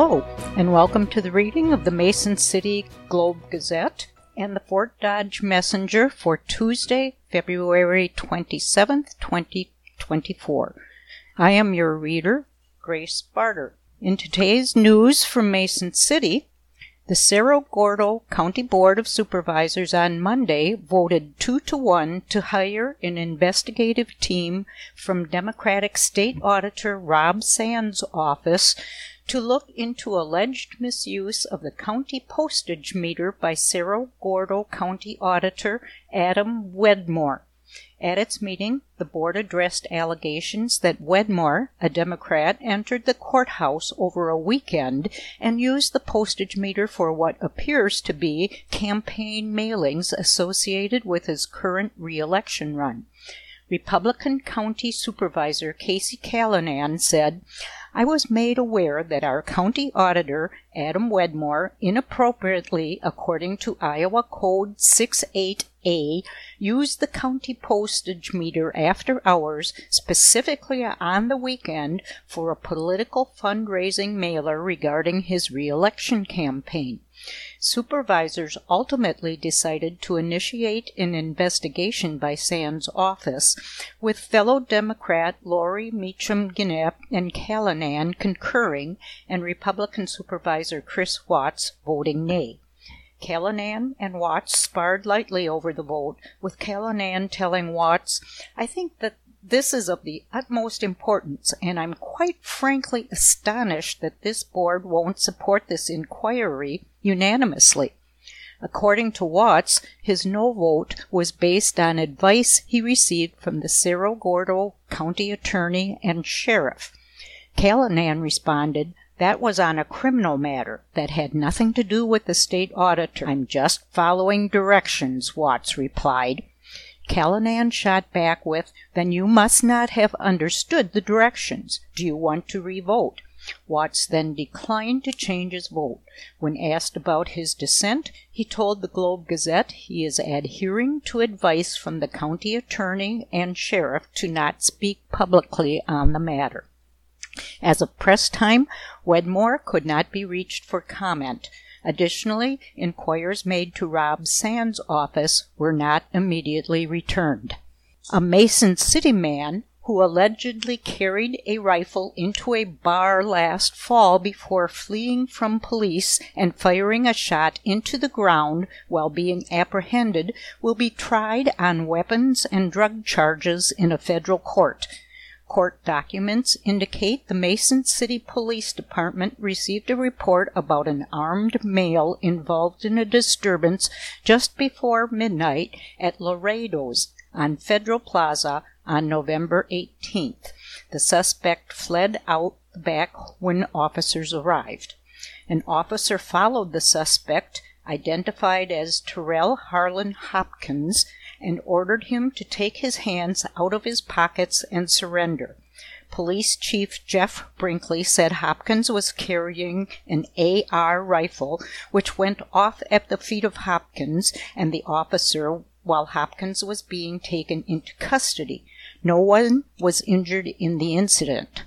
Hello, and welcome to the reading of the Mason City Globe Gazette and the Fort Dodge Messenger for Tuesday, February 27th, 2024. I am your reader, Grace Barter. In today's news from Mason City, the Cerro Gordo County Board of Supervisors on Monday voted two to one to hire an investigative team from Democratic State Auditor Rob Sands' office to look into alleged misuse of the county postage meter by Cerro Gordo County Auditor Adam Wedmore. At its meeting, the board addressed allegations that Wedmore, a Democrat, entered the courthouse over a weekend and used the postage meter for what appears to be campaign mailings associated with his current reelection run. Republican County Supervisor Casey Callanan said, I was made aware that our county auditor, Adam Wedmore, inappropriately, according to Iowa Code 68A, used the county postage meter after hours, specifically on the weekend, for a political fundraising mailer regarding his reelection campaign. Supervisors ultimately decided to initiate an investigation by Sands' office, with fellow Democrat Lori Meacham Ginep and Callanan concurring and Republican Supervisor Chris Watts voting nay. Callanan and Watts sparred lightly over the vote, with Callanan telling Watts, I think that this is of the utmost importance, and I'm quite frankly astonished that this board won't support this inquiry unanimously. According to Watts, his no vote was based on advice he received from the Cerro Gordo County Attorney and Sheriff. Callanan responded, that was on a criminal matter that had nothing to do with the state auditor. I'm just following directions, Watts replied. Callanan shot back with, Then you must not have understood the directions. Do you want to revote? Watts then declined to change his vote. When asked about his dissent, he told the Globe Gazette he is adhering to advice from the county attorney and sheriff to not speak publicly on the matter. As of press time, Wedmore could not be reached for comment. Additionally, inquiries made to Rob Sands' office were not immediately returned. A Mason City man who allegedly carried a rifle into a bar last fall before fleeing from police and firing a shot into the ground while being apprehended will be tried on weapons and drug charges in a federal court. Court documents indicate the Mason City Police Department received a report about an armed male involved in a disturbance just before midnight at Laredo's on Federal Plaza on November 18th. The suspect fled out the back when officers arrived. An officer followed the suspect, identified as Terrell Harlan Hopkins, and ordered him to take his hands out of his pockets and surrender. Police Chief Jeff Brinkley said Hopkins was carrying an AR rifle, which went off at the feet of Hopkins and the officer while Hopkins was being taken into custody. No one was injured in the incident.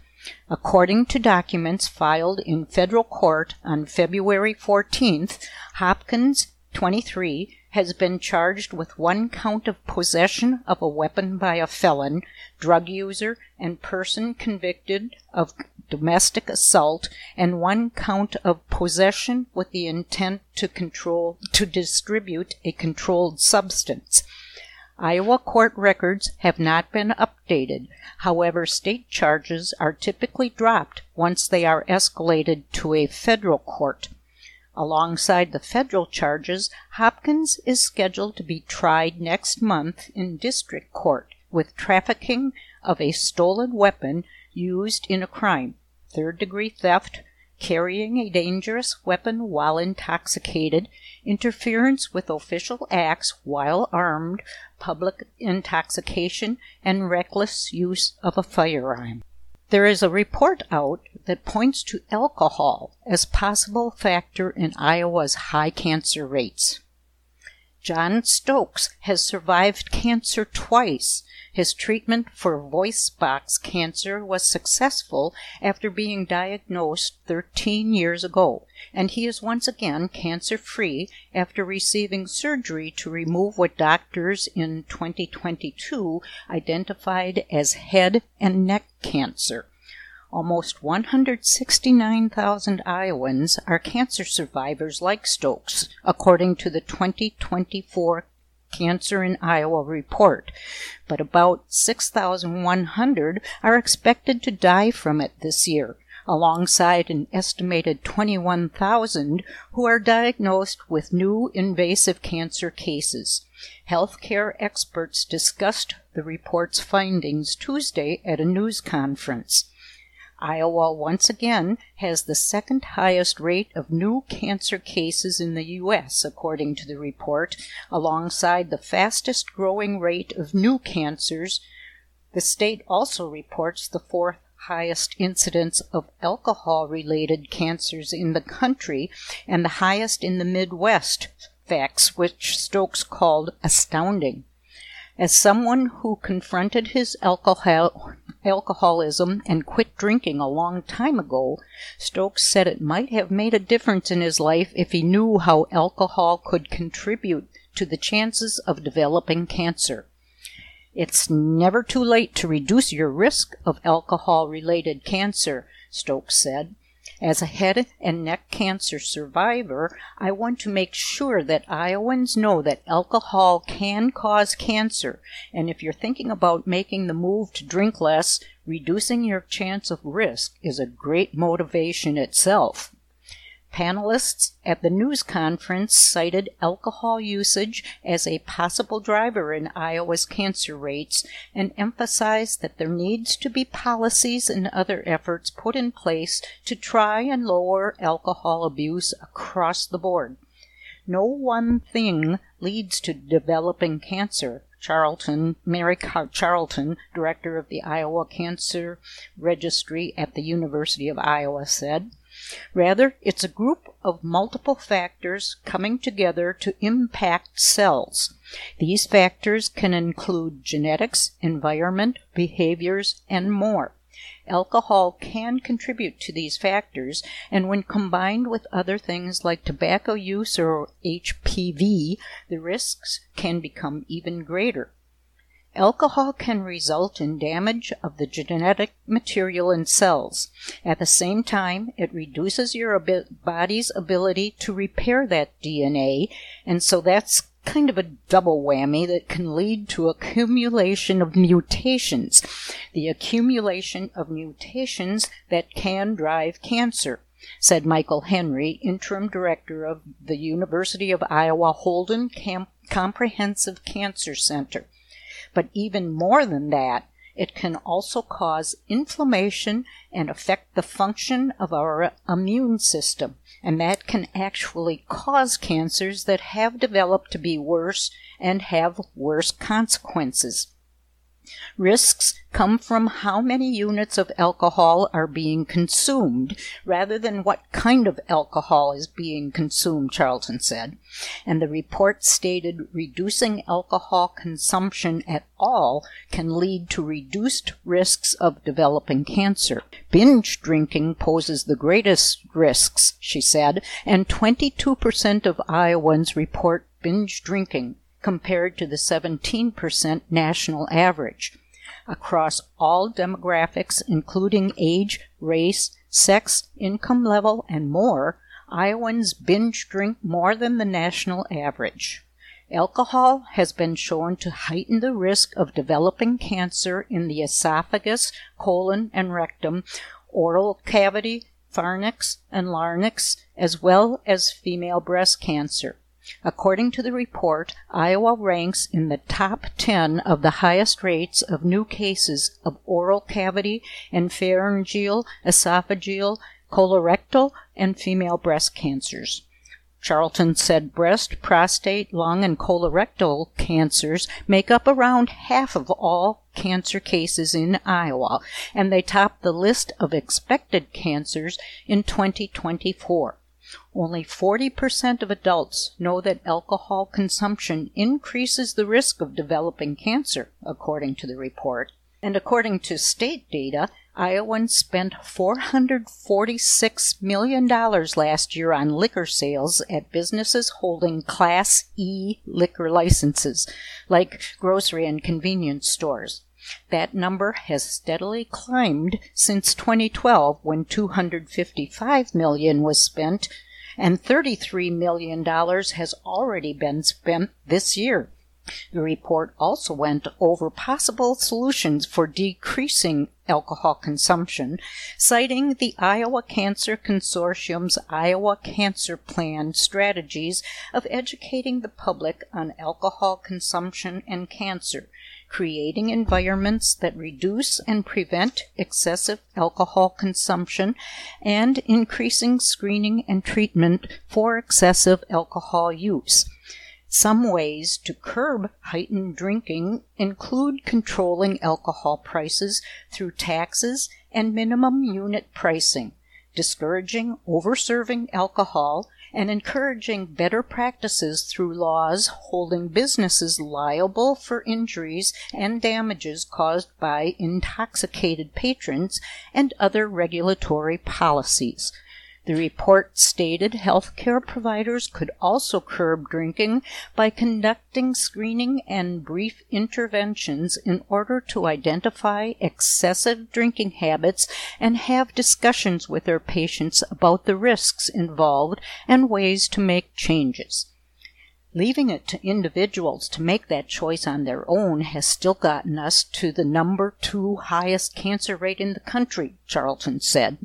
According to documents filed in federal court on February 14th, Hopkins, 23, has been charged with one count of possession of a weapon by a felon, drug user, and person convicted of domestic assault, and one count of possession with the intent to control to distribute a controlled substance. Iowa court records have not been updated. However, state charges are typically dropped once they are escalated to a federal court. Alongside the federal charges, Hopkins is scheduled to be tried next month in district court with trafficking of a stolen weapon used in a crime, third degree theft, carrying a dangerous weapon while intoxicated, interference with official acts while armed, public intoxication, and reckless use of a firearm. There is a report out that points to alcohol as possible factor in Iowa's high cancer rates. John Stokes has survived cancer twice. His treatment for voice box cancer was successful after being diagnosed 13 years ago, and he is once again cancer free after receiving surgery to remove what doctors in 2022 identified as head and neck cancer. Almost 169,000 Iowans are cancer survivors like Stokes, according to the 2024 Cancer in Iowa report, but about 6,100 are expected to die from it this year, alongside an estimated 21,000 who are diagnosed with new invasive cancer cases. Healthcare experts discussed the report's findings Tuesday at a news conference. Iowa once again has the second highest rate of new cancer cases in the U.S., according to the report, alongside the fastest growing rate of new cancers. The state also reports the fourth highest incidence of alcohol related cancers in the country and the highest in the Midwest, facts which Stokes called astounding. As someone who confronted his alcohol, alcoholism and quit drinking a long time ago, Stokes said it might have made a difference in his life if he knew how alcohol could contribute to the chances of developing cancer. It's never too late to reduce your risk of alcohol related cancer, Stokes said. As a head and neck cancer survivor, I want to make sure that Iowans know that alcohol can cause cancer, and if you're thinking about making the move to drink less, reducing your chance of risk is a great motivation itself. Panelists at the news conference cited alcohol usage as a possible driver in Iowa's cancer rates and emphasized that there needs to be policies and other efforts put in place to try and lower alcohol abuse across the board. No one thing leads to developing cancer, Charlton, Mary Charlton, director of the Iowa Cancer Registry at the University of Iowa, said. Rather, it's a group of multiple factors coming together to impact cells. These factors can include genetics, environment, behaviors, and more. Alcohol can contribute to these factors, and when combined with other things like tobacco use or HPV, the risks can become even greater. Alcohol can result in damage of the genetic material in cells. At the same time, it reduces your body's ability to repair that DNA, and so that's kind of a double whammy that can lead to accumulation of mutations. The accumulation of mutations that can drive cancer said Michael Henry, interim director of the University of Iowa Holden Camp Comprehensive Cancer Center. But even more than that, it can also cause inflammation and affect the function of our immune system. And that can actually cause cancers that have developed to be worse and have worse consequences. Risks come from how many units of alcohol are being consumed rather than what kind of alcohol is being consumed, Charlton said. And the report stated reducing alcohol consumption at all can lead to reduced risks of developing cancer. Binge drinking poses the greatest risks, she said, and 22% of Iowans report binge drinking compared to the 17% national average. Across all demographics, including age, race, sex, income level, and more, Iowans binge drink more than the national average. Alcohol has been shown to heighten the risk of developing cancer in the esophagus, colon, and rectum, oral cavity, pharynx, and larynx, as well as female breast cancer. According to the report, Iowa ranks in the top 10 of the highest rates of new cases of oral cavity and pharyngeal, esophageal, colorectal, and female breast cancers. Charlton said breast, prostate, lung, and colorectal cancers make up around half of all cancer cases in Iowa, and they top the list of expected cancers in 2024. Only 40% of adults know that alcohol consumption increases the risk of developing cancer, according to the report. And according to state data, Iowans spent $446 million last year on liquor sales at businesses holding Class E liquor licenses, like grocery and convenience stores. That number has steadily climbed since 2012 when 255 million was spent and 33 million dollars has already been spent this year. The report also went over possible solutions for decreasing alcohol consumption, citing the Iowa Cancer Consortium's Iowa Cancer Plan strategies of educating the public on alcohol consumption and cancer, creating environments that reduce and prevent excessive alcohol consumption, and increasing screening and treatment for excessive alcohol use. Some ways to curb heightened drinking include controlling alcohol prices through taxes and minimum unit pricing, discouraging overserving alcohol, and encouraging better practices through laws holding businesses liable for injuries and damages caused by intoxicated patrons and other regulatory policies. The report stated healthcare providers could also curb drinking by conducting screening and brief interventions in order to identify excessive drinking habits and have discussions with their patients about the risks involved and ways to make changes. Leaving it to individuals to make that choice on their own has still gotten us to the number two highest cancer rate in the country, Charlton said.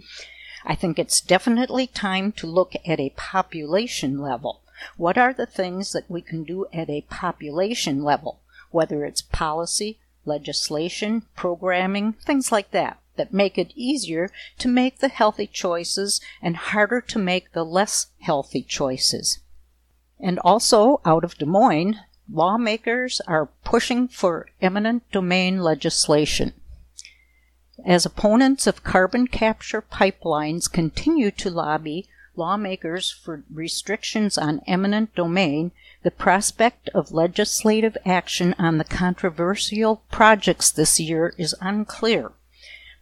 I think it's definitely time to look at a population level. What are the things that we can do at a population level, whether it's policy, legislation, programming, things like that, that make it easier to make the healthy choices and harder to make the less healthy choices. And also, out of Des Moines, lawmakers are pushing for eminent domain legislation. As opponents of carbon capture pipelines continue to lobby lawmakers for restrictions on eminent domain, the prospect of legislative action on the controversial projects this year is unclear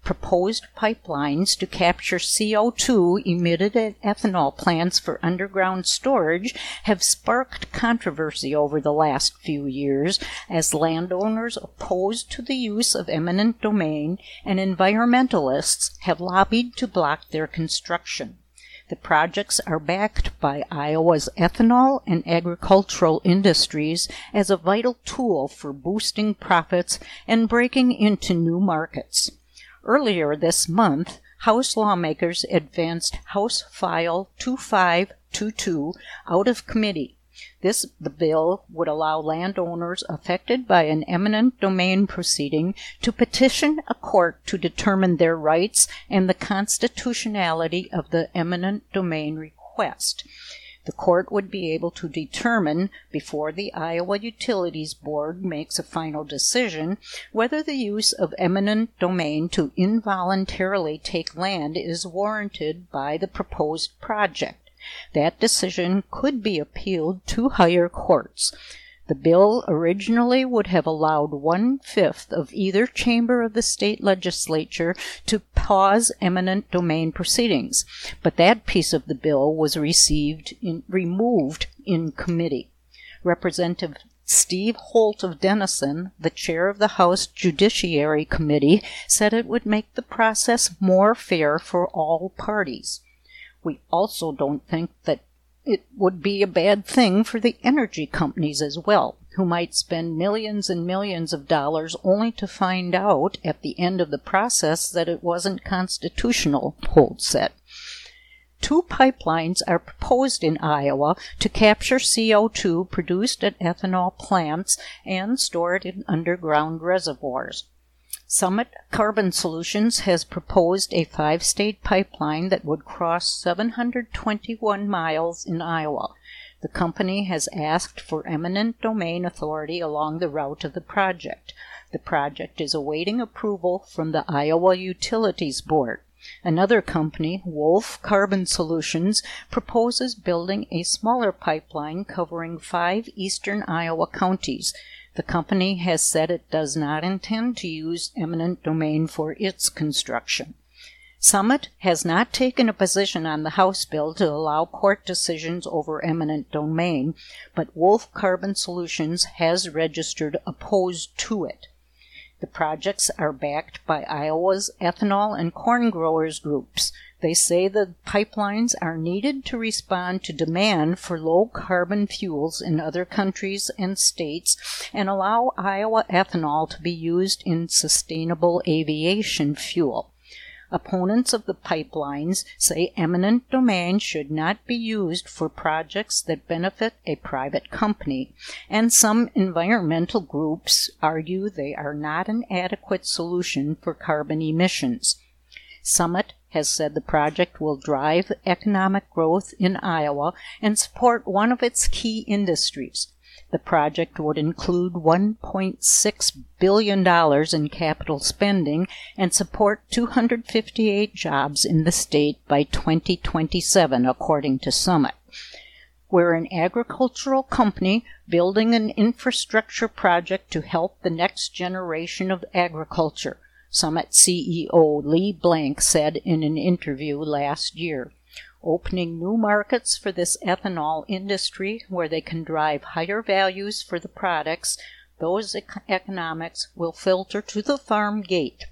proposed pipelines to capture CO2 emitted at ethanol plants for underground storage have sparked controversy over the last few years as landowners opposed to the use of eminent domain and environmentalists have lobbied to block their construction. The projects are backed by Iowa's ethanol and agricultural industries as a vital tool for boosting profits and breaking into new markets. Earlier this month, House lawmakers advanced House File 2522 out of committee. This the bill would allow landowners affected by an eminent domain proceeding to petition a court to determine their rights and the constitutionality of the eminent domain request. The court would be able to determine, before the Iowa Utilities Board makes a final decision, whether the use of eminent domain to involuntarily take land is warranted by the proposed project. That decision could be appealed to higher courts. The bill originally would have allowed one fifth of either chamber of the state legislature to pause eminent domain proceedings, but that piece of the bill was received in, removed in committee. Representative Steve Holt of Denison, the chair of the House Judiciary Committee, said it would make the process more fair for all parties. We also don't think that it would be a bad thing for the energy companies as well, who might spend millions and millions of dollars only to find out at the end of the process that it wasn't constitutional, Holt said. Two pipelines are proposed in Iowa to capture CO2 produced at ethanol plants and store it in underground reservoirs. Summit Carbon Solutions has proposed a five state pipeline that would cross 721 miles in Iowa. The company has asked for eminent domain authority along the route of the project. The project is awaiting approval from the Iowa Utilities Board. Another company, Wolf Carbon Solutions, proposes building a smaller pipeline covering five eastern Iowa counties. The company has said it does not intend to use eminent domain for its construction. Summit has not taken a position on the House bill to allow court decisions over eminent domain, but Wolf Carbon Solutions has registered opposed to it. The projects are backed by Iowa's ethanol and corn growers groups. They say the pipelines are needed to respond to demand for low carbon fuels in other countries and states and allow Iowa ethanol to be used in sustainable aviation fuel. Opponents of the pipelines say eminent domain should not be used for projects that benefit a private company, and some environmental groups argue they are not an adequate solution for carbon emissions. Summit has said the project will drive economic growth in Iowa and support one of its key industries, the project would include $1.6 billion in capital spending and support 258 jobs in the state by 2027, according to Summit. We're an agricultural company building an infrastructure project to help the next generation of agriculture, Summit CEO Lee Blank said in an interview last year opening new markets for this ethanol industry where they can drive higher values for the products, those economics will filter to the farm gate.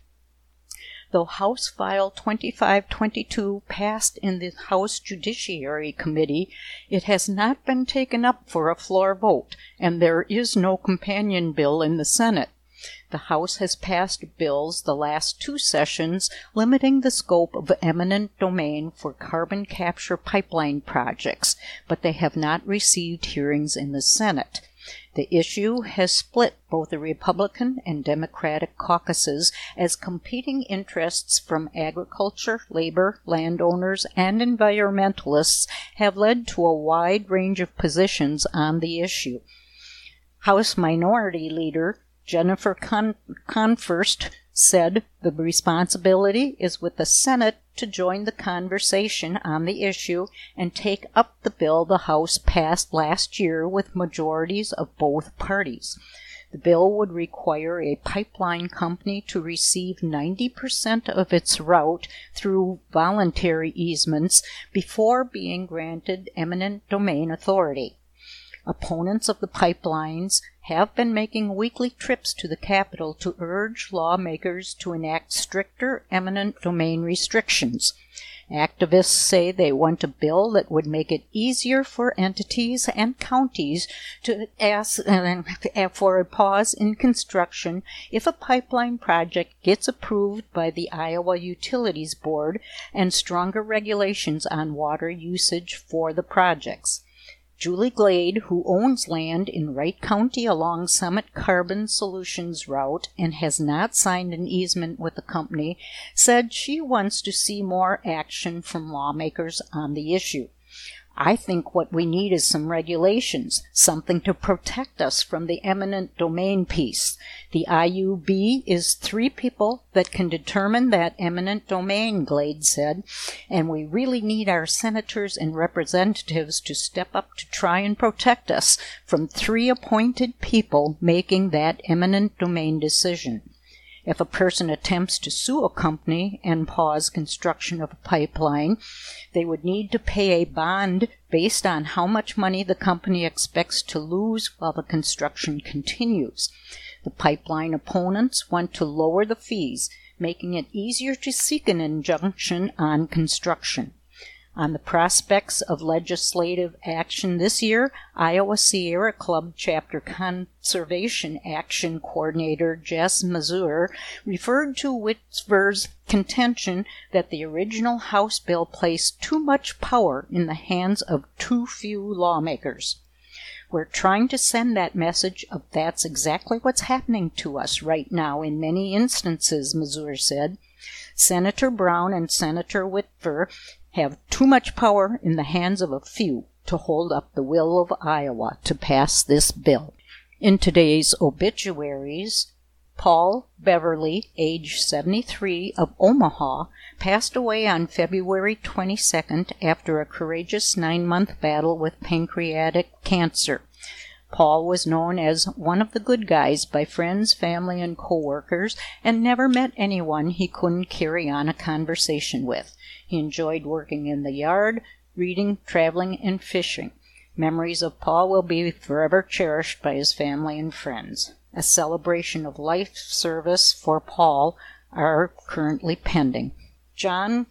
Though House File 2522 passed in the House Judiciary Committee, it has not been taken up for a floor vote, and there is no companion bill in the Senate. The House has passed bills the last two sessions limiting the scope of eminent domain for carbon capture pipeline projects, but they have not received hearings in the Senate. The issue has split both the Republican and Democratic caucuses as competing interests from agriculture, labor, landowners, and environmentalists have led to a wide range of positions on the issue. House Minority Leader Jennifer Con- Konfrst said the responsibility is with the Senate to join the conversation on the issue and take up the bill the House passed last year with majorities of both parties. The bill would require a pipeline company to receive 90% of its route through voluntary easements before being granted eminent domain authority. Opponents of the pipelines have been making weekly trips to the Capitol to urge lawmakers to enact stricter eminent domain restrictions. Activists say they want a bill that would make it easier for entities and counties to ask uh, for a pause in construction if a pipeline project gets approved by the Iowa Utilities Board and stronger regulations on water usage for the projects. Julie Glade, who owns land in Wright County along Summit Carbon Solutions route and has not signed an easement with the company, said she wants to see more action from lawmakers on the issue. I think what we need is some regulations, something to protect us from the eminent domain piece. The IUB is three people that can determine that eminent domain, Glade said, and we really need our senators and representatives to step up to try and protect us from three appointed people making that eminent domain decision. If a person attempts to sue a company and pause construction of a pipeline, they would need to pay a bond based on how much money the company expects to lose while the construction continues. The pipeline opponents want to lower the fees, making it easier to seek an injunction on construction. On the prospects of legislative action this year, Iowa Sierra Club Chapter Conservation Action Coordinator Jess Mazour referred to Whitver's contention that the original House bill placed too much power in the hands of too few lawmakers. We're trying to send that message of that's exactly what's happening to us right now in many instances, Mazour said. Senator Brown and Senator Whitver have too much power in the hands of a few to hold up the will of Iowa to pass this bill. In today's obituaries, Paul Beverly, age 73, of Omaha, passed away on February 22nd after a courageous nine month battle with pancreatic cancer. Paul was known as one of the good guys by friends, family, and coworkers, and never met anyone he couldn't carry on a conversation with. He enjoyed working in the yard, reading, traveling, and fishing. Memories of Paul will be forever cherished by his family and friends. A celebration of life service for Paul are currently pending. John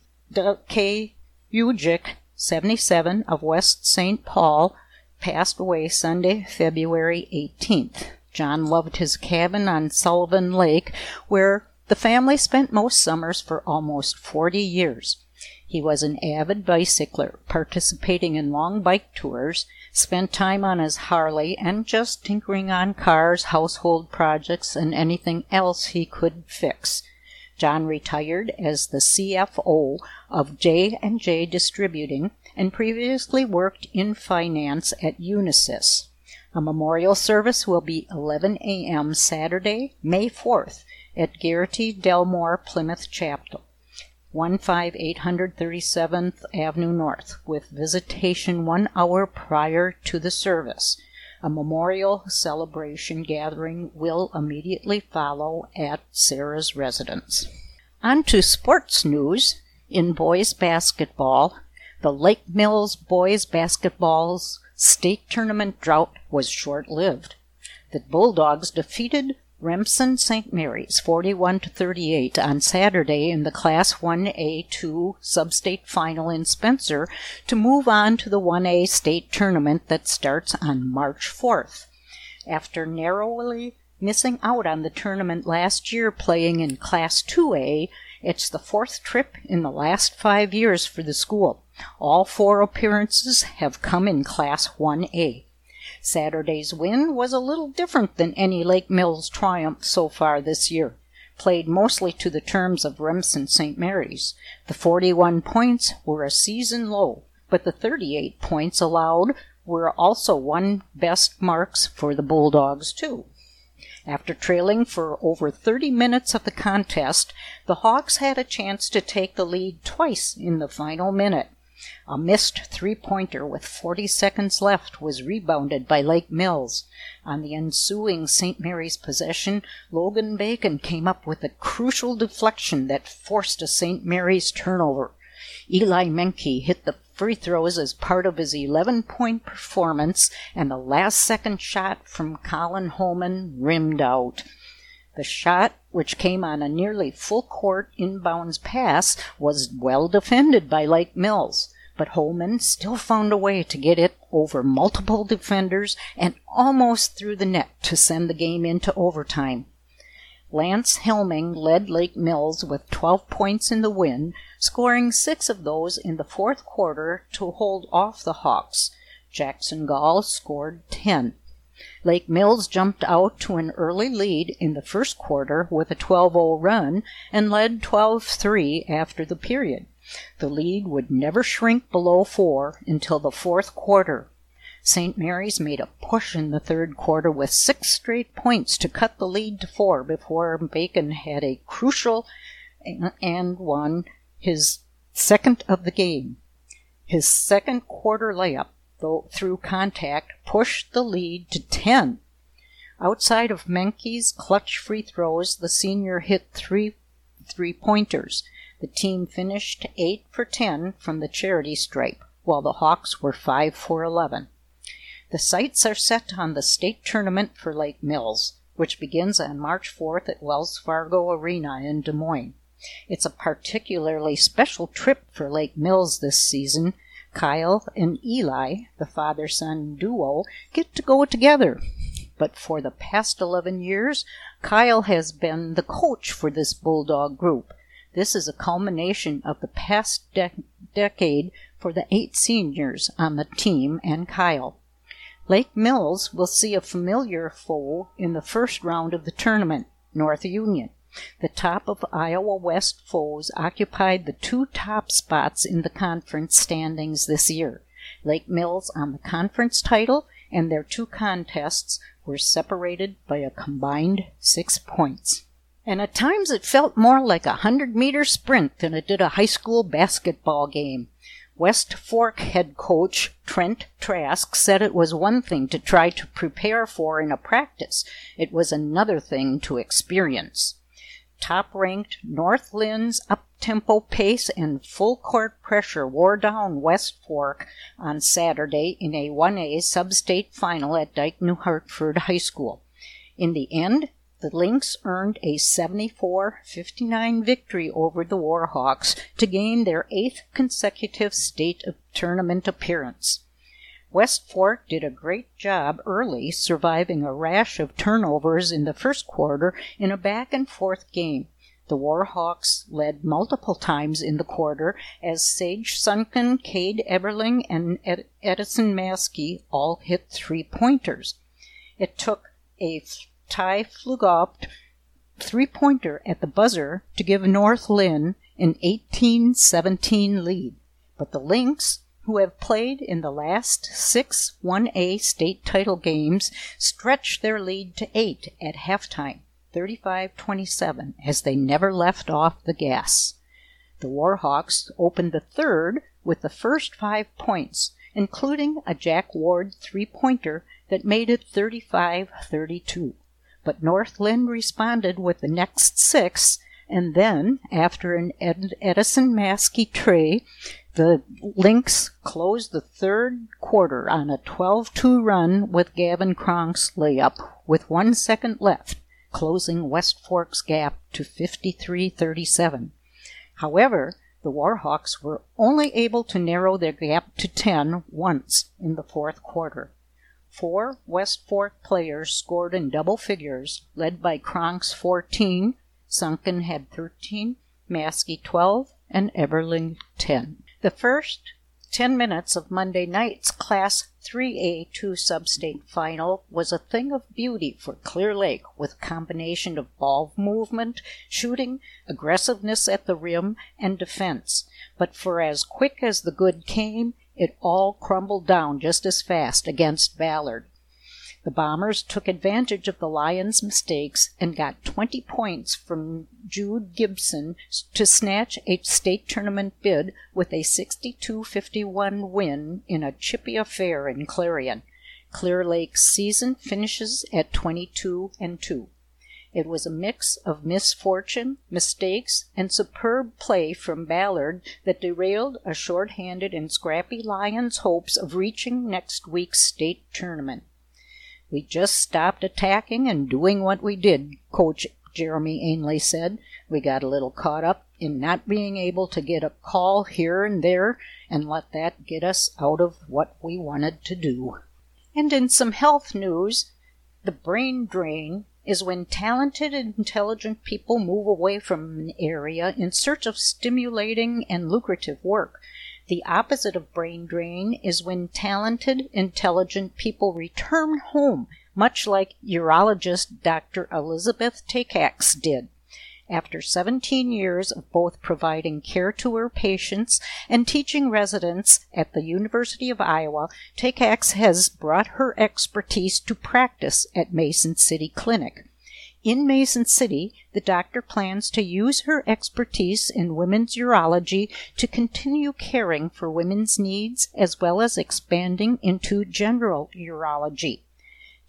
K. Ujic, 77, of West St. Paul, passed away Sunday, February 18th. John loved his cabin on Sullivan Lake, where the family spent most summers for almost 40 years. He was an avid bicycler, participating in long bike tours, spent time on his Harley, and just tinkering on cars, household projects, and anything else he could fix. John retired as the CFO of J&J Distributing and previously worked in finance at Unisys. A memorial service will be 11 a.m. Saturday, May 4th at Gearty Delmore Plymouth Chapel, 15837th Avenue North, with visitation one hour prior to the service. A memorial celebration gathering will immediately follow at Sarah's residence. On to sports news. In boys basketball, the Lake Mills boys basketball's state tournament drought was short lived. The Bulldogs defeated Remsen St. Mary's 41 to 38 on Saturday in the Class 1A2 Substate Final in Spencer to move on to the 1A state tournament that starts on March 4th. After narrowly missing out on the tournament last year playing in Class 2A, it's the fourth trip in the last five years for the school. All four appearances have come in Class 1A. Saturday's win was a little different than any Lake Mills triumph so far this year. Played mostly to the terms of Remsen St. Mary's. The 41 points were a season low, but the 38 points allowed were also one best marks for the Bulldogs, too. After trailing for over 30 minutes of the contest, the Hawks had a chance to take the lead twice in the final minute. A missed three pointer with 40 seconds left was rebounded by Lake Mills. On the ensuing St. Mary's possession, Logan Bacon came up with a crucial deflection that forced a St. Mary's turnover. Eli Menke hit the free throws as part of his 11 point performance, and the last second shot from Colin Holman rimmed out. The shot, which came on a nearly full court inbounds pass, was well defended by Lake Mills, but Holman still found a way to get it over multiple defenders and almost through the net to send the game into overtime. Lance Helming led Lake Mills with 12 points in the win, scoring six of those in the fourth quarter to hold off the Hawks. Jackson Gall scored 10. Lake Mills jumped out to an early lead in the first quarter with a 12 0 run and led 12 3 after the period. The lead would never shrink below four until the fourth quarter. St. Mary's made a push in the third quarter with six straight points to cut the lead to four before Bacon had a crucial and won his second of the game. His second quarter layup though through contact, pushed the lead to 10. Outside of Menke's clutch free throws, the senior hit three three pointers. The team finished 8 for 10 from the charity stripe, while the Hawks were 5 for 11. The sights are set on the state tournament for Lake Mills, which begins on March 4th at Wells Fargo Arena in Des Moines. It's a particularly special trip for Lake Mills this season Kyle and Eli, the father son duo, get to go together. But for the past 11 years, Kyle has been the coach for this Bulldog group. This is a culmination of the past de- decade for the eight seniors on the team and Kyle. Lake Mills will see a familiar foe in the first round of the tournament, North Union. The top of Iowa West foes occupied the two top spots in the conference standings this year. Lake Mills on the conference title and their two contests were separated by a combined six points. And at times it felt more like a hundred meter sprint than it did a high school basketball game. West Fork head coach Trent Trask said it was one thing to try to prepare for in a practice, it was another thing to experience. Top ranked North Linn's up tempo pace and full court pressure wore down West Fork on Saturday in a 1A sub state final at Dike New Hartford High School. In the end, the Lynx earned a 74 59 victory over the Warhawks to gain their eighth consecutive state tournament appearance. West Fork did a great job early, surviving a rash of turnovers in the first quarter in a back and forth game. The Warhawks led multiple times in the quarter as Sage Sunken, Cade Eberling, and Ed- Edison Maskey all hit three pointers. It took a Ty Flugopt three pointer at the buzzer to give North Linn an 18 17 lead. But the Lynx, who have played in the last six 1A state title games, stretched their lead to eight at halftime, 35 27, as they never left off the gas. The Warhawks opened the third with the first five points, including a Jack Ward three pointer that made it 35 32 but North Linn responded with the next six, and then, after an Ed- Edison Maskey tray, the Lynx closed the third quarter on a 12 2 run with Gavin Kronk's layup with one second left, closing West Fork's gap to 53 37. However, the Warhawks were only able to narrow their gap to 10 once in the fourth quarter. Four West Fork players scored in double figures, led by Kronk's 14, Sunken had 13, Maskey 12, and Eberling 10. The first 10 minutes of Monday night's Class 3A2 sub-state final was a thing of beauty for Clear Lake with a combination of ball movement, shooting, aggressiveness at the rim, and defense. But for as quick as the good came, it all crumbled down just as fast against Ballard. The Bombers took advantage of the Lions' mistakes and got 20 points from Jude Gibson to snatch a state tournament bid with a 62 51 win in a chippy affair in Clarion. Clear Lake's season finishes at 22 and 2. It was a mix of misfortune, mistakes, and superb play from Ballard that derailed a short-handed and scrappy Lions' hopes of reaching next week's state tournament. We just stopped attacking and doing what we did, Coach Jeremy Ainley said. We got a little caught up in not being able to get a call here and there and let that get us out of what we wanted to do. And in some health news, the brain drain is when talented and intelligent people move away from an area in search of stimulating and lucrative work. The opposite of brain drain is when talented, intelligent people return home, much like urologist Dr. Elizabeth Takacs did. After 17 years of both providing care to her patients and teaching residents at the University of Iowa, Takacs has brought her expertise to practice at Mason City Clinic. In Mason City, the doctor plans to use her expertise in women's urology to continue caring for women's needs as well as expanding into general urology.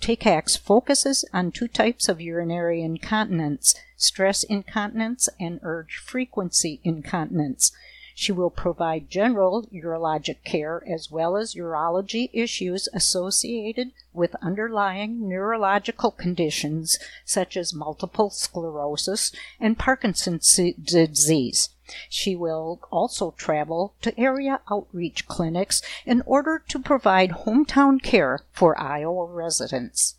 Takacs focuses on two types of urinary incontinence stress incontinence and urge frequency incontinence. She will provide general urologic care as well as urology issues associated with underlying neurological conditions such as multiple sclerosis and Parkinson's disease. She will also travel to area outreach clinics in order to provide hometown care for Iowa residents.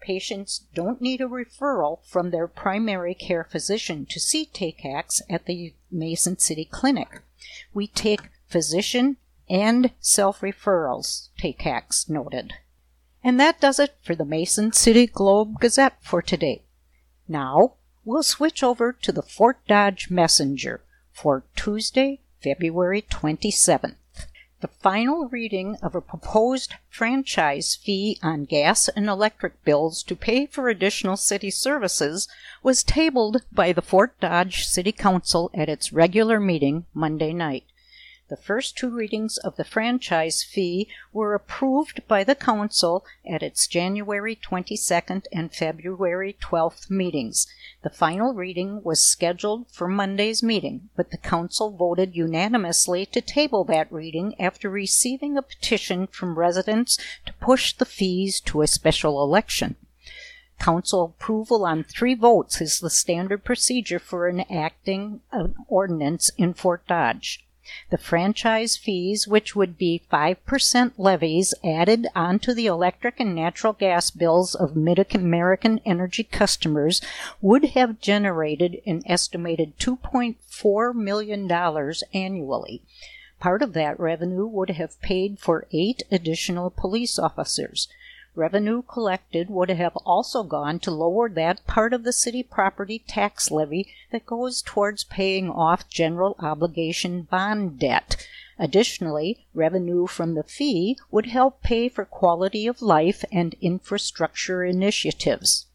Patients don't need a referral from their primary care physician to see Takacs at the Mason City Clinic. We take physician and self referrals, Takacs noted. And that does it for the Mason City Globe Gazette for today. Now, we'll switch over to the Fort Dodge Messenger for Tuesday, February 27th. The final reading of a proposed franchise fee on gas and electric bills to pay for additional city services was tabled by the Fort Dodge City Council at its regular meeting Monday night. The first two readings of the franchise fee were approved by the Council at its January 22nd and February 12th meetings. The final reading was scheduled for Monday's meeting, but the Council voted unanimously to table that reading after receiving a petition from residents to push the fees to a special election. Council approval on three votes is the standard procedure for enacting an ordinance in Fort Dodge. The franchise fees, which would be 5% levies added onto the electric and natural gas bills of Mid American Energy customers, would have generated an estimated $2.4 million annually. Part of that revenue would have paid for eight additional police officers. Revenue collected would have also gone to lower that part of the city property tax levy that goes towards paying off general obligation bond debt. Additionally, revenue from the fee would help pay for quality of life and infrastructure initiatives.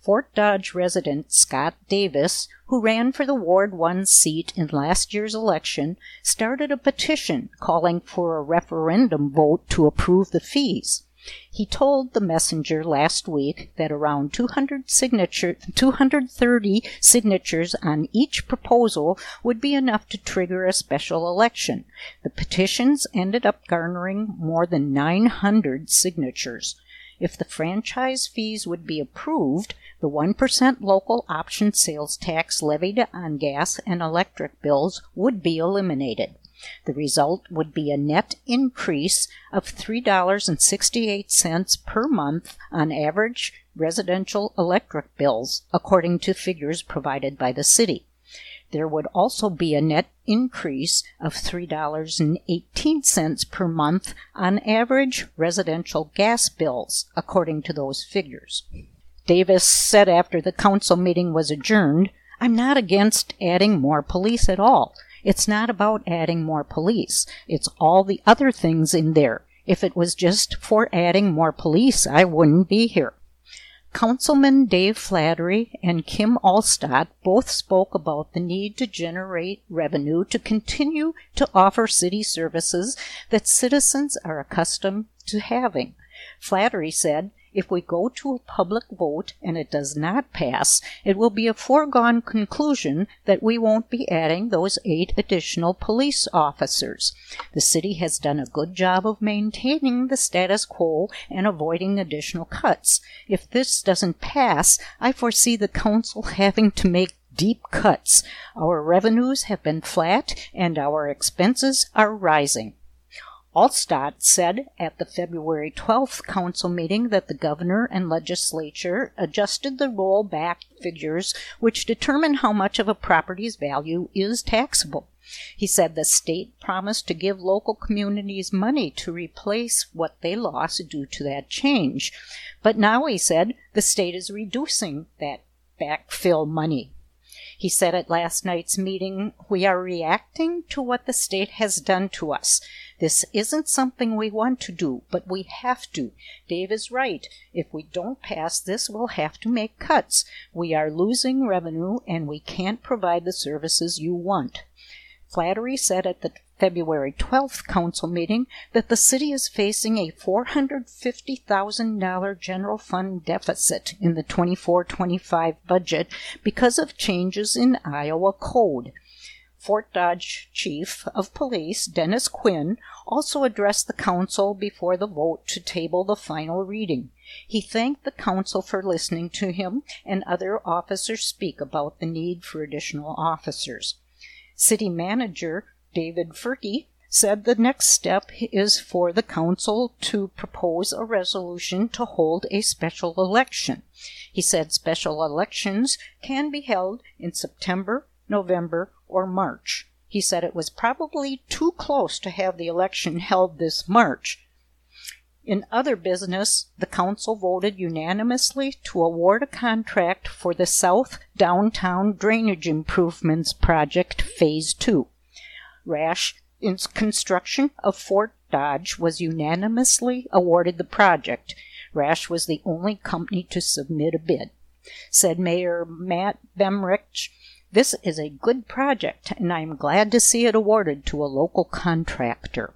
Fort Dodge resident Scott Davis, who ran for the Ward 1 seat in last year's election, started a petition calling for a referendum vote to approve the fees. He told the messenger last week that around 200 signature, 230 signatures on each proposal would be enough to trigger a special election. The petitions ended up garnering more than 900 signatures. If the franchise fees would be approved, the 1% local option sales tax levied on gas and electric bills would be eliminated. The result would be a net increase of $3.68 per month on average residential electric bills, according to figures provided by the city. There would also be a net increase of $3.18 per month on average residential gas bills, according to those figures. Davis said after the council meeting was adjourned, I'm not against adding more police at all. It's not about adding more police. It's all the other things in there. If it was just for adding more police, I wouldn't be here. Councilman Dave Flattery and Kim Alstott both spoke about the need to generate revenue to continue to offer city services that citizens are accustomed to having. Flattery said if we go to a public vote and it does not pass, it will be a foregone conclusion that we won't be adding those eight additional police officers. The city has done a good job of maintaining the status quo and avoiding additional cuts. If this doesn't pass, I foresee the council having to make deep cuts. Our revenues have been flat and our expenses are rising. Alstott said at the February 12th council meeting that the governor and legislature adjusted the rollback figures which determine how much of a property's value is taxable. He said the state promised to give local communities money to replace what they lost due to that change. But now, he said, the state is reducing that backfill money. He said at last night's meeting, We are reacting to what the state has done to us. This isn't something we want to do, but we have to. Dave is right. If we don't pass this, we'll have to make cuts. We are losing revenue and we can't provide the services you want. Flattery said at the February 12th council meeting that the city is facing a $450,000 general fund deficit in the 24-25 budget because of changes in Iowa code. Fort Dodge Chief of Police Dennis Quinn also addressed the council before the vote to table the final reading. He thanked the council for listening to him and other officers speak about the need for additional officers. City Manager David Fierke said the next step is for the council to propose a resolution to hold a special election. He said special elections can be held in September, November, or March. He said it was probably too close to have the election held this March. In other business, the council voted unanimously to award a contract for the South Downtown Drainage Improvements Project Phase 2. Rash its construction of Fort Dodge was unanimously awarded the project. Rash was the only company to submit a bid. Said Mayor Matt Bemrich, This is a good project, and I am glad to see it awarded to a local contractor.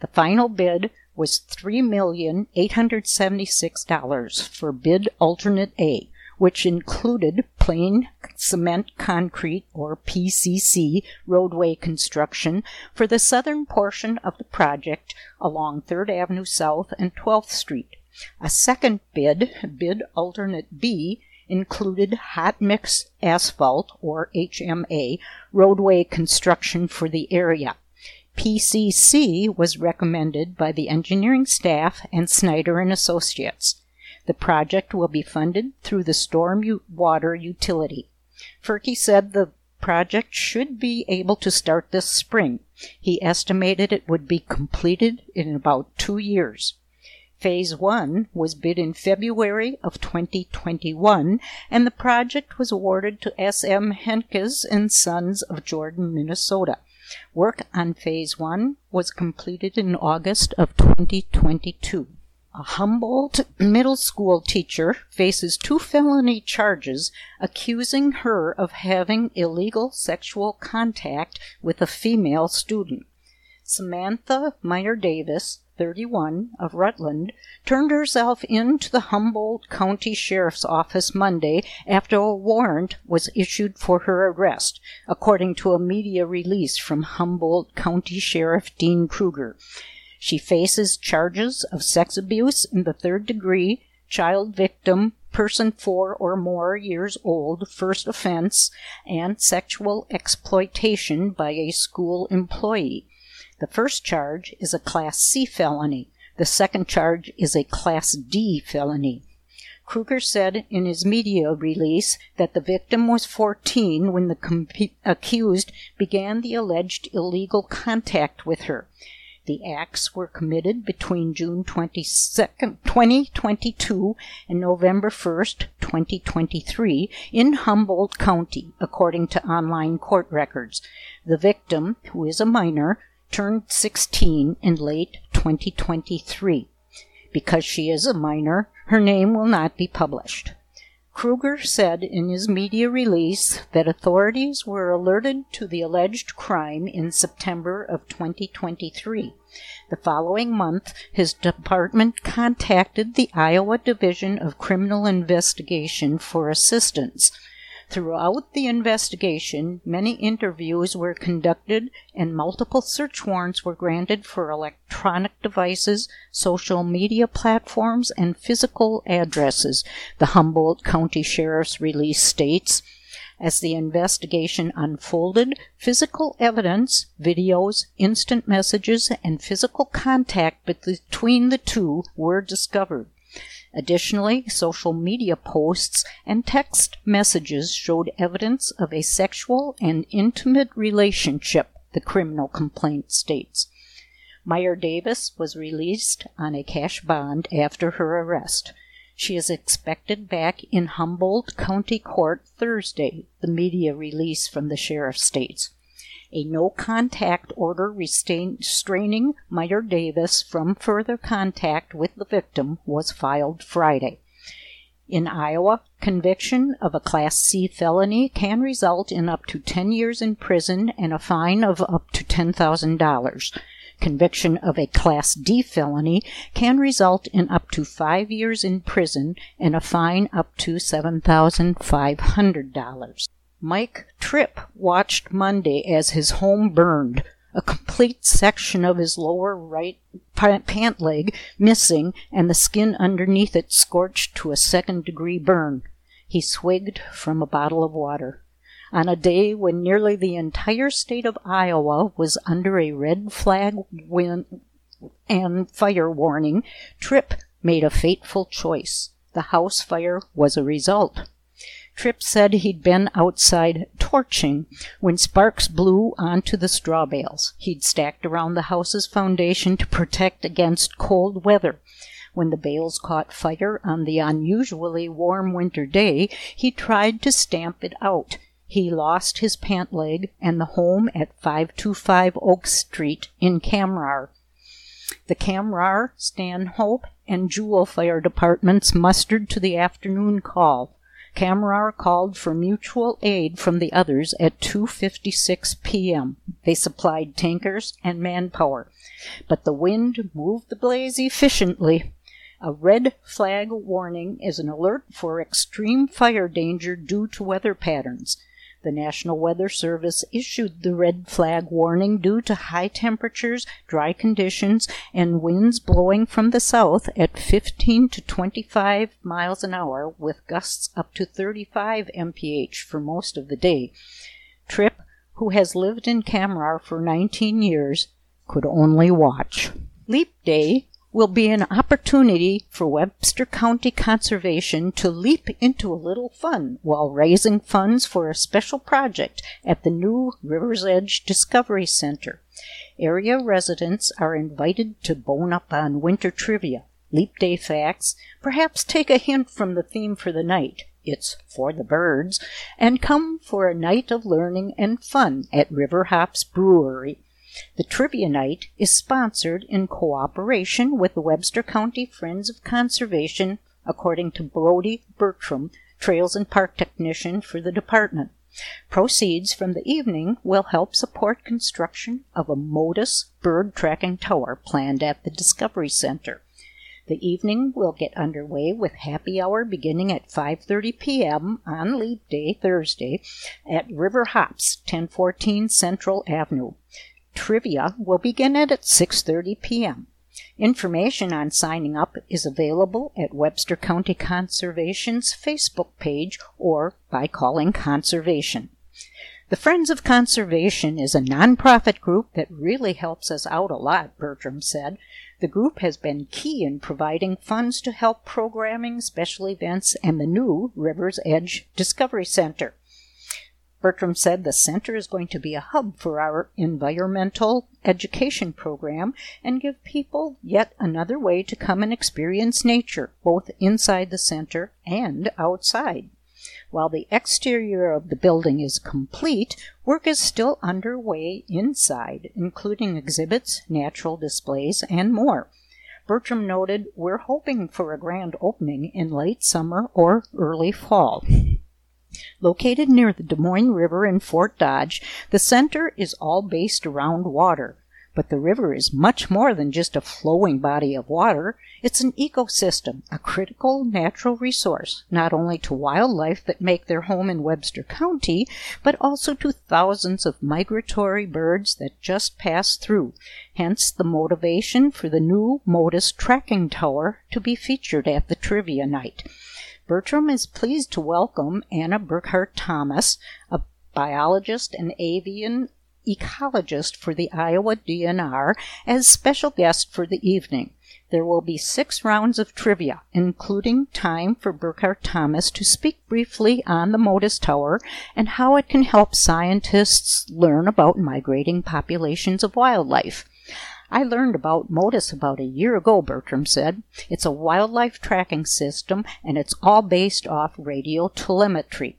The final bid was $3,876 for bid alternate A, which included plain cement concrete or PCC roadway construction for the southern portion of the project along 3rd Avenue South and 12th Street. A second bid, bid alternate B, included hot mix asphalt or HMA roadway construction for the area. PCC was recommended by the engineering staff and Snyder and Associates. The project will be funded through the storm water utility. Fierke said the project should be able to start this spring. He estimated it would be completed in about two years. Phase 1 was bid in February of 2021 and the project was awarded to SM Hentges and Sons of Jordan, Minnesota. Work on Phase 1 was completed in August of 2022. A Humboldt middle school teacher faces two felony charges accusing her of having illegal sexual contact with a female student. Samantha Meyer Davis, 31, of Rutland, turned herself in to the Humboldt County Sheriff's Office Monday after a warrant was issued for her arrest, according to a media release from Humboldt County Sheriff Dean Kruger. She faces charges of sex abuse in the third degree, child victim, person four or more years old, first offense, and sexual exploitation by a school employee. The first charge is a Class C felony. The second charge is a Class D felony. Kruger said in his media release that the victim was 14 when the comp- accused began the alleged illegal contact with her. The acts were committed between June 22nd, 2022 and November 1st, 2023 in Humboldt County, according to online court records. The victim, who is a minor, turned 16 in late 2023. Because she is a minor, her name will not be published. Kruger said in his media release that authorities were alerted to the alleged crime in September of 2023. The following month, his department contacted the Iowa Division of Criminal Investigation for assistance. Throughout the investigation, many interviews were conducted and multiple search warrants were granted for electronic devices, social media platforms, and physical addresses, the Humboldt County Sheriff's release states. As the investigation unfolded, physical evidence, videos, instant messages, and physical contact between the two were discovered. Additionally, social media posts and text messages showed evidence of a sexual and intimate relationship, the criminal complaint states. Meyer Davis was released on a cash bond after her arrest. She is expected back in Humboldt County Court Thursday, the media release from the sheriff states. A no contact order restraining Meyer Davis from further contact with the victim was filed Friday. In Iowa, conviction of a Class C felony can result in up to 10 years in prison and a fine of up to $10,000. Conviction of a Class D felony can result in up to five years in prison and a fine up to $7,500. Mike Tripp watched Monday as his home burned, a complete section of his lower right pant leg missing, and the skin underneath it scorched to a second degree burn. He swigged from a bottle of water. On a day when nearly the entire state of Iowa was under a red flag wind and fire warning, Tripp made a fateful choice. The house fire was a result. Tripp said he'd been outside torching when sparks blew onto the straw bales he'd stacked around the house's foundation to protect against cold weather. When the bales caught fire on the unusually warm winter day, he tried to stamp it out. he lost his pant leg and the home at 525 Oak Street in Kamrar. The Kamrar, Stanhope, and Jewell fire departments mustered to the afternoon call. Kamrar called for mutual aid from the others at 2:56 p.m. They supplied tankers and manpower, but the wind moved the blaze efficiently. A red flag warning is an alert for extreme fire danger due to weather patterns. The National Weather Service issued the red flag warning due to high temperatures, dry conditions, and winds blowing from the south at 15 to 25 miles an hour with gusts up to 35 mph for most of the day. Tripp, who has lived in Kamrar for 19 years, could only watch. Leap Day will be an opportunity for Webster County Conservation to leap into a little fun while raising funds for a special project at the new River's Edge Discovery Center. Area residents are invited to bone up on winter trivia, leap day facts, perhaps take a hint from the theme for the night. It's for the birds, and come for a night of learning and fun at River Hops Brewery the Trivia Night is sponsored in cooperation with the Webster County Friends of Conservation, according to Brody Bertram, Trails and Park Technician for the department. Proceeds from the evening will help support construction of a Motus bird tracking tower planned at the Discovery Center. The evening will get underway with happy hour beginning at 5:30 p.m. on Leap Day, Thursday, at River Hops, 1014 Central Avenue. Trivia will begin at 6:30 p.m. Information on signing up is available at Webster County Conservation's Facebook page or by calling Conservation. The Friends of Conservation is a nonprofit group that really helps us out a lot, Bertram said. The group has been key in providing funds to help programming, special events, and the new River's Edge Discovery Center. Bertram said the center is going to be a hub for our environmental education program and give people yet another way to come and experience nature, both inside the center and outside. While the exterior of the building is complete, work is still underway inside, including exhibits, natural displays, and more. Bertram noted, We're hoping for a grand opening in late summer or early fall. Located near the Des Moines River in Fort Dodge, the center is all based around water. But the river is much more than just a flowing body of water. It's an ecosystem, a critical natural resource, not only to wildlife that make their home in Webster County, but also to thousands of migratory birds that just pass through. Hence the motivation for the new Motus tracking tower to be featured at the trivia night. Bertram is pleased to welcome Anna Burkhart Thomas, a biologist and avian ecologist for the Iowa DNR, as special guest for the evening. There will be six rounds of trivia, including time for Burkhart Thomas to speak briefly on the Motus Tower and how it can help scientists learn about migrating populations of wildlife. I learned about Motus about a year ago, Bertram said. It's a wildlife tracking system, and it's all based off radio telemetry.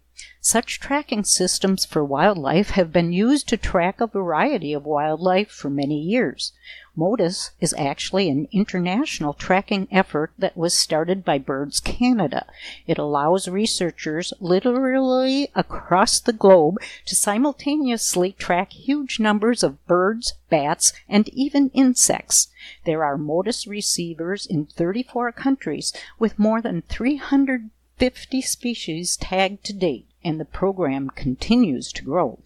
Such tracking systems for wildlife have been used to track a variety of wildlife for many years. Motus is actually an international tracking effort that was started by Birds Canada. It allows researchers literally across the globe to simultaneously track huge numbers of birds, bats, and even insects. There are Motus receivers in 34 countries with more than 350 species tagged to date, and the program continues to grow.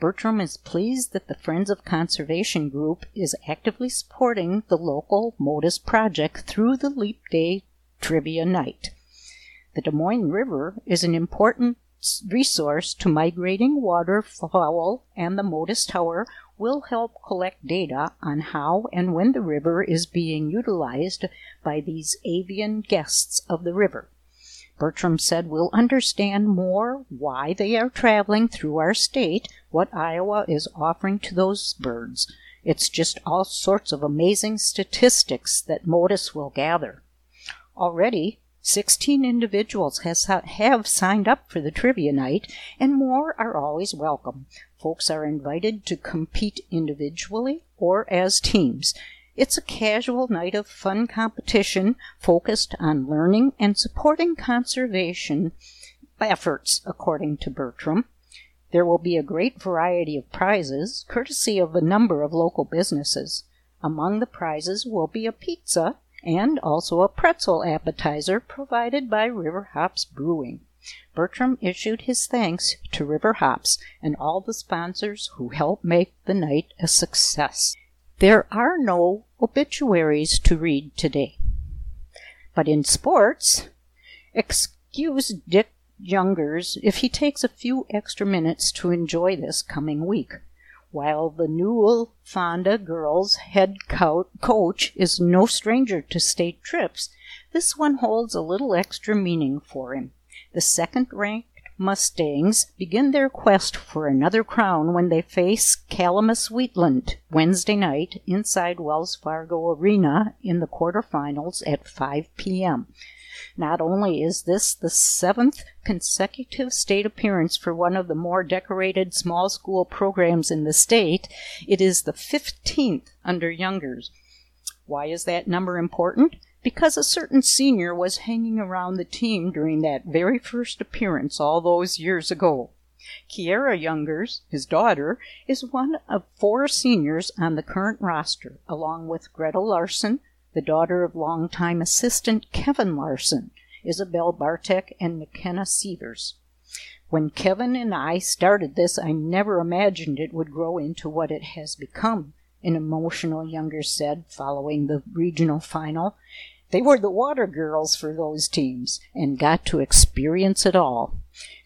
Bertram is pleased that the Friends of Conservation group is actively supporting the local Motus project through the Leap Day Trivia Night. The Des Moines River is an important resource to migrating waterfowl, and the Motus Tower will help collect data on how and when the river is being utilized by these avian guests of the river. Bertram said we'll understand more why they are traveling through our state, what Iowa is offering to those birds. It's just all sorts of amazing statistics that Motus will gather. Already, 16 individuals has, have signed up for the trivia night, and more are always welcome. Folks are invited to compete individually or as teams. It's a casual night of fun competition focused on learning and supporting conservation efforts, according to Bertram. There will be a great variety of prizes, courtesy of a number of local businesses. Among the prizes will be a pizza and also a pretzel appetizer provided by River Hops Brewing. Bertram issued his thanks to River Hops and all the sponsors who helped make the night a success. There are no obituaries to read today. But in sports, excuse Dick Youngers if he takes a few extra minutes to enjoy this coming week. While the Newell Fonda girls' head coach is no stranger to state trips, this one holds a little extra meaning for him. The second ranked Mustangs begin their quest for another crown when they face Calamus Wheatland Wednesday night inside Wells Fargo Arena in the quarterfinals at 5 p.m. Not only is this the seventh consecutive state appearance for one of the more decorated small school programs in the state, it is the 15th under Youngers. Why is that number important? Because a certain senior was hanging around the team during that very first appearance all those years ago. Kiera Youngers, his daughter, is one of four seniors on the current roster, along with Gretel Larson, the daughter of longtime assistant Kevin Larson, Isabel Bartek, and McKenna Severs. When Kevin and I started this, I never imagined it would grow into what it has become, an emotional Youngers said following the regional final. They were the water girls for those teams and got to experience it all.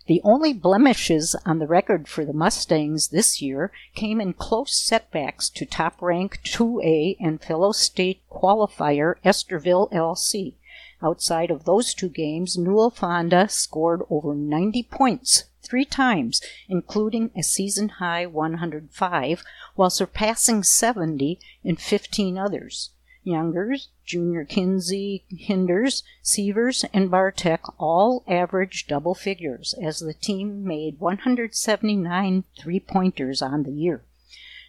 The only blemishes on the record for the Mustangs this year came in close setbacks to top rank 2A and fellow state qualifier Estherville LC. Outside of those two games, Newell Fonda scored over 90 points three times, including a season high 105, while surpassing 70 in 15 others. Youngers, Junior Kinsey, Hinders, Severs, and Bartek all averaged double figures as the team made 179 three pointers on the year.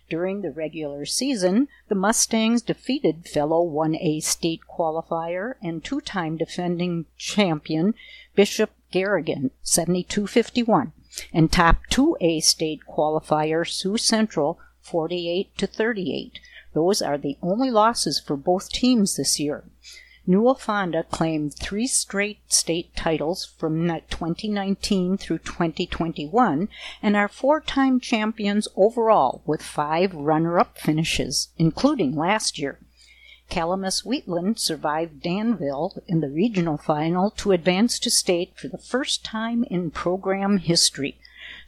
During the regular season, the Mustangs defeated fellow 1A state qualifier and two time defending champion Bishop Garrigan 72 51 and top 2A state qualifier Sioux Central 48 38 those are the only losses for both teams this year. Newell Fonda claimed three straight state titles from 2019 through 2021 and are four time champions overall with five runner up finishes, including last year. Calamus Wheatland survived Danville in the regional final to advance to state for the first time in program history.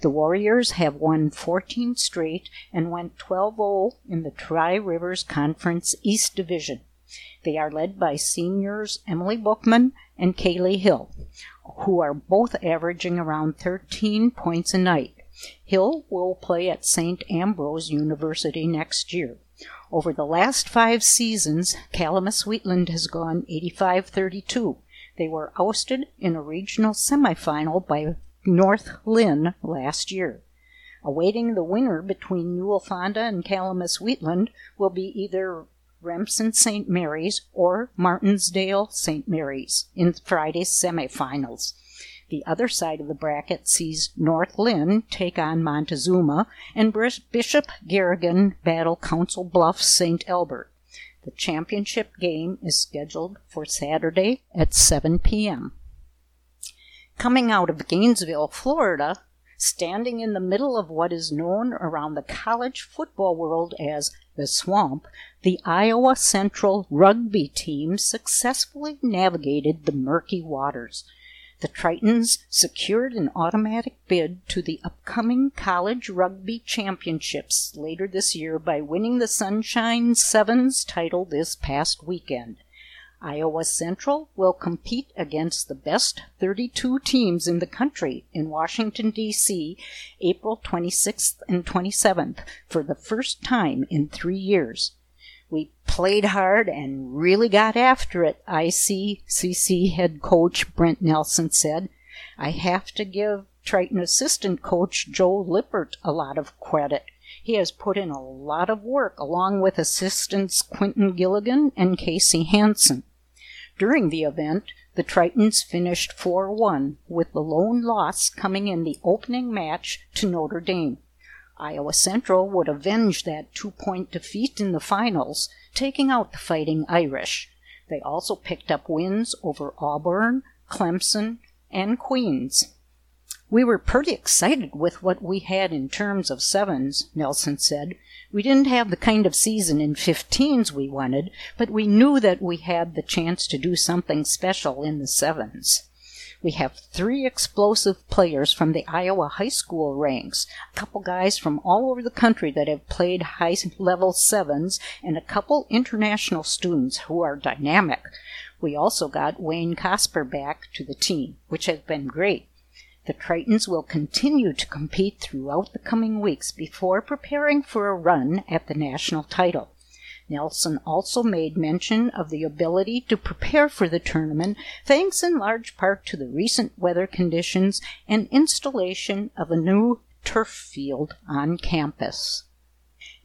The Warriors have won 14 straight and went 12 0 in the Tri Rivers Conference East Division. They are led by seniors Emily Bookman and Kaylee Hill, who are both averaging around 13 points a night. Hill will play at St. Ambrose University next year. Over the last five seasons, Calamus Wheatland has gone 85 32. They were ousted in a regional semifinal by North Linn last year. Awaiting the winner between Newell Fonda and Calamus Wheatland will be either Remsen St. Mary's or Martensdale St. Mary's in Friday's semifinals. The other side of the bracket sees North Linn take on Montezuma and Bishop Garrigan battle Council Bluffs St. Albert. The championship game is scheduled for Saturday at 7 p.m coming out of Gainesville, Florida, standing in the middle of what is known around the college football world as the swamp, the Iowa Central rugby team successfully navigated the murky waters. The Tritons secured an automatic bid to the upcoming college rugby championships later this year by winning the Sunshine Sevens title this past weekend. Iowa Central will compete against the best 32 teams in the country in Washington, D.C., April 26th and 27th for the first time in three years. We played hard and really got after it, ICCC head coach Brent Nelson said. I have to give Triton assistant coach Joe Lippert a lot of credit. He has put in a lot of work along with assistants Quentin Gilligan and Casey Hansen. During the event, the Tritons finished 4 1, with the lone loss coming in the opening match to Notre Dame. Iowa Central would avenge that two point defeat in the finals, taking out the Fighting Irish. They also picked up wins over Auburn, Clemson, and Queens. We were pretty excited with what we had in terms of sevens, Nelson said. We didn't have the kind of season in 15s we wanted, but we knew that we had the chance to do something special in the sevens. We have three explosive players from the Iowa high school ranks, a couple guys from all over the country that have played high level sevens, and a couple international students who are dynamic. We also got Wayne Cosper back to the team, which has been great. The Tritons will continue to compete throughout the coming weeks before preparing for a run at the national title. Nelson also made mention of the ability to prepare for the tournament thanks in large part to the recent weather conditions and installation of a new turf field on campus.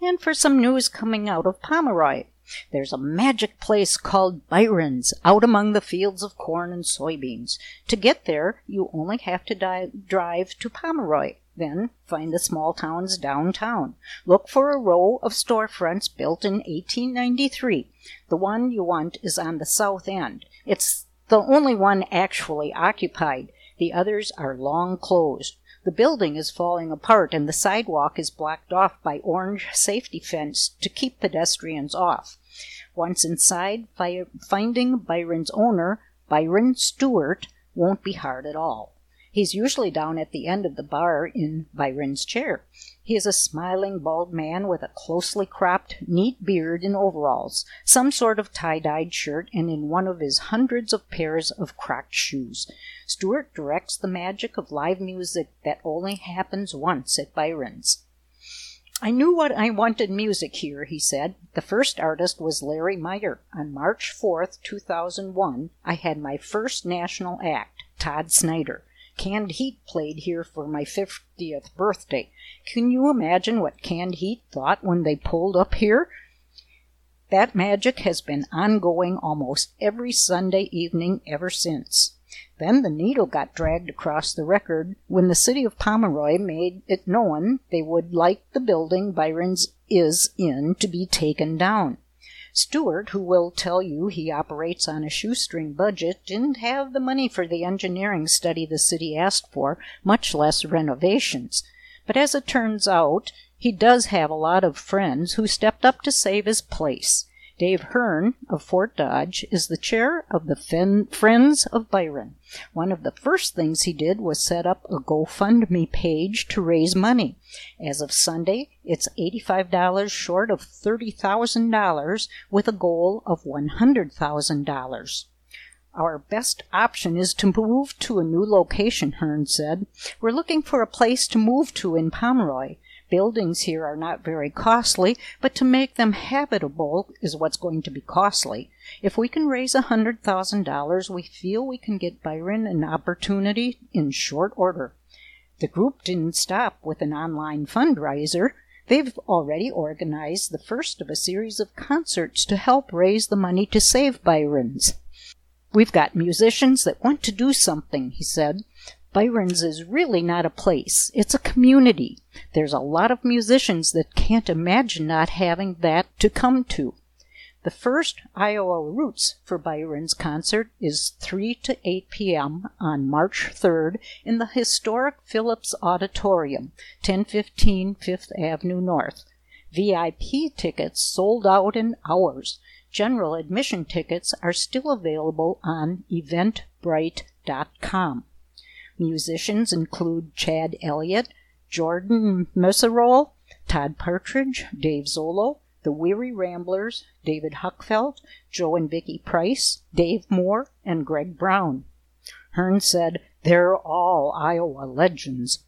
And for some news coming out of Pomeroy. There's a magic place called Byron's out among the fields of corn and soybeans. To get there, you only have to di- drive to Pomeroy. Then find the small towns downtown. Look for a row of storefronts built in 1893. The one you want is on the south end. It's the only one actually occupied. The others are long closed. The building is falling apart and the sidewalk is blocked off by orange safety fence to keep pedestrians off. Once inside, finding Byron's owner, Byron Stewart, won't be hard at all. He's usually down at the end of the bar in Byron's chair. He is a smiling, bald man with a closely cropped, neat beard and overalls, some sort of tie dyed shirt, and in one of his hundreds of pairs of crocked shoes. Stewart directs the magic of live music that only happens once at Byron's. I knew what I wanted music here, he said. The first artist was Larry Meyer. On March 4th, 2001, I had my first national act, Todd Snider. Canned Heat played here for my 50th birthday. Can you imagine what Canned Heat thought when they pulled up here? That magic has been ongoing almost every Sunday evening ever since. Then the needle got dragged across the record when the city of Pomeroy made it known they would like the building Byron's is in to be taken down. Stewart, who will tell you he operates on a shoestring budget, didn't have the money for the engineering study the city asked for, much less renovations. But as it turns out, he does have a lot of friends who stepped up to save his place. Dave Hearn of Fort Dodge is the chair of the Friends of Byron. One of the first things he did was set up a GoFundMe page to raise money. As of Sunday, it's $85 short of $30,000 with a goal of $100,000. Our best option is to move to a new location, Hearn said. We're looking for a place to move to in Pomeroy buildings here are not very costly, but to make them habitable is what's going to be costly. If we can raise a $100,000, we feel we can get Byron an opportunity in short order. The group didn't stop with an online fundraiser. They've already organized the first of a series of concerts to help raise the money to save Byron's. We've got musicians that want to do something, he said. Byron's is really not a place, it's a community. There's a lot of musicians that can't imagine not having that to come to. The first Iowa Roots for Byron's concert is 3 to 8 p.m. on March 3rd in the historic Phillips Auditorium, 1015 Fifth Avenue North. VIP tickets sold out in hours. General admission tickets are still available on eventbrite.com. Musicians include Chad Elliott, Jordan Messerol, Todd Partridge, Dave Zollo, The Weary Ramblers, David Huckfelt, Joe and Vicky Price, Dave Moore, and Greg Brown. Hearn said, They're all Iowa legends.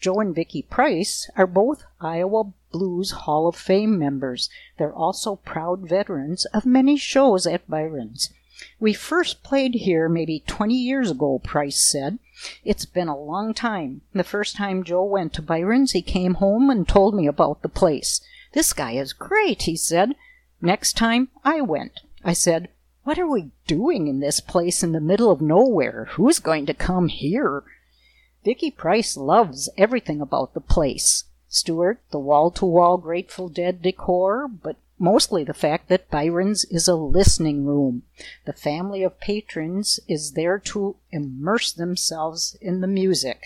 Joe and Vicky Price are both Iowa Blues Hall of Fame members. They're also proud veterans of many shows at Byron's. We first played here maybe 20 years ago, Price said. It's been a long time. The first time Joe went to Byron's, he came home and told me about the place. This guy is great, he said. Next time I went, I said, What are we doing in this place in the middle of nowhere? Who's going to come here? Vicky Price loves everything about the place. Stewart, the wall to wall Grateful Dead decor, but mostly the fact that Byron's is a listening room. The family of patrons is there to immerse themselves in the music.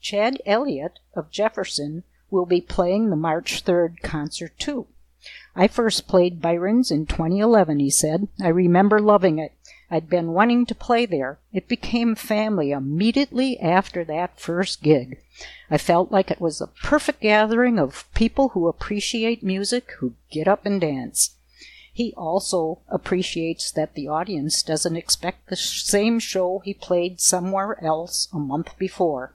Chad Elliott of Jefferson will be playing the March 3rd concert too. I first played Byron's in 2011, he said. I remember loving it. I'd been wanting to play there. It became family immediately after that first gig. I felt like it was a perfect gathering of people who appreciate music, who get up and dance. He also appreciates that the audience doesn't expect the same show he played somewhere else a month before.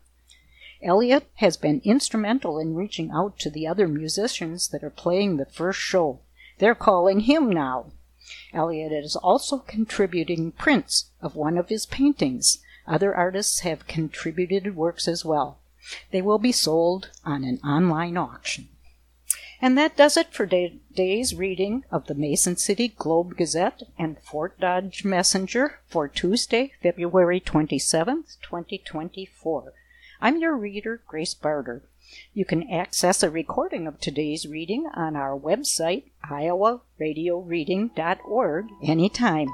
Elliott has been instrumental in reaching out to the other musicians that are playing the first show. They're calling him now. Elliott is also contributing prints of one of his paintings. Other artists have contributed works as well. They will be sold on an online auction. And that does it for today's reading of the Mason City Globe Gazette and Fort Dodge Messenger for Tuesday, February 27th, 2024. I'm your reader, Grace Barter. You can access a recording of today's reading on our website, iowaradioreading.org, anytime.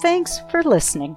Thanks for listening.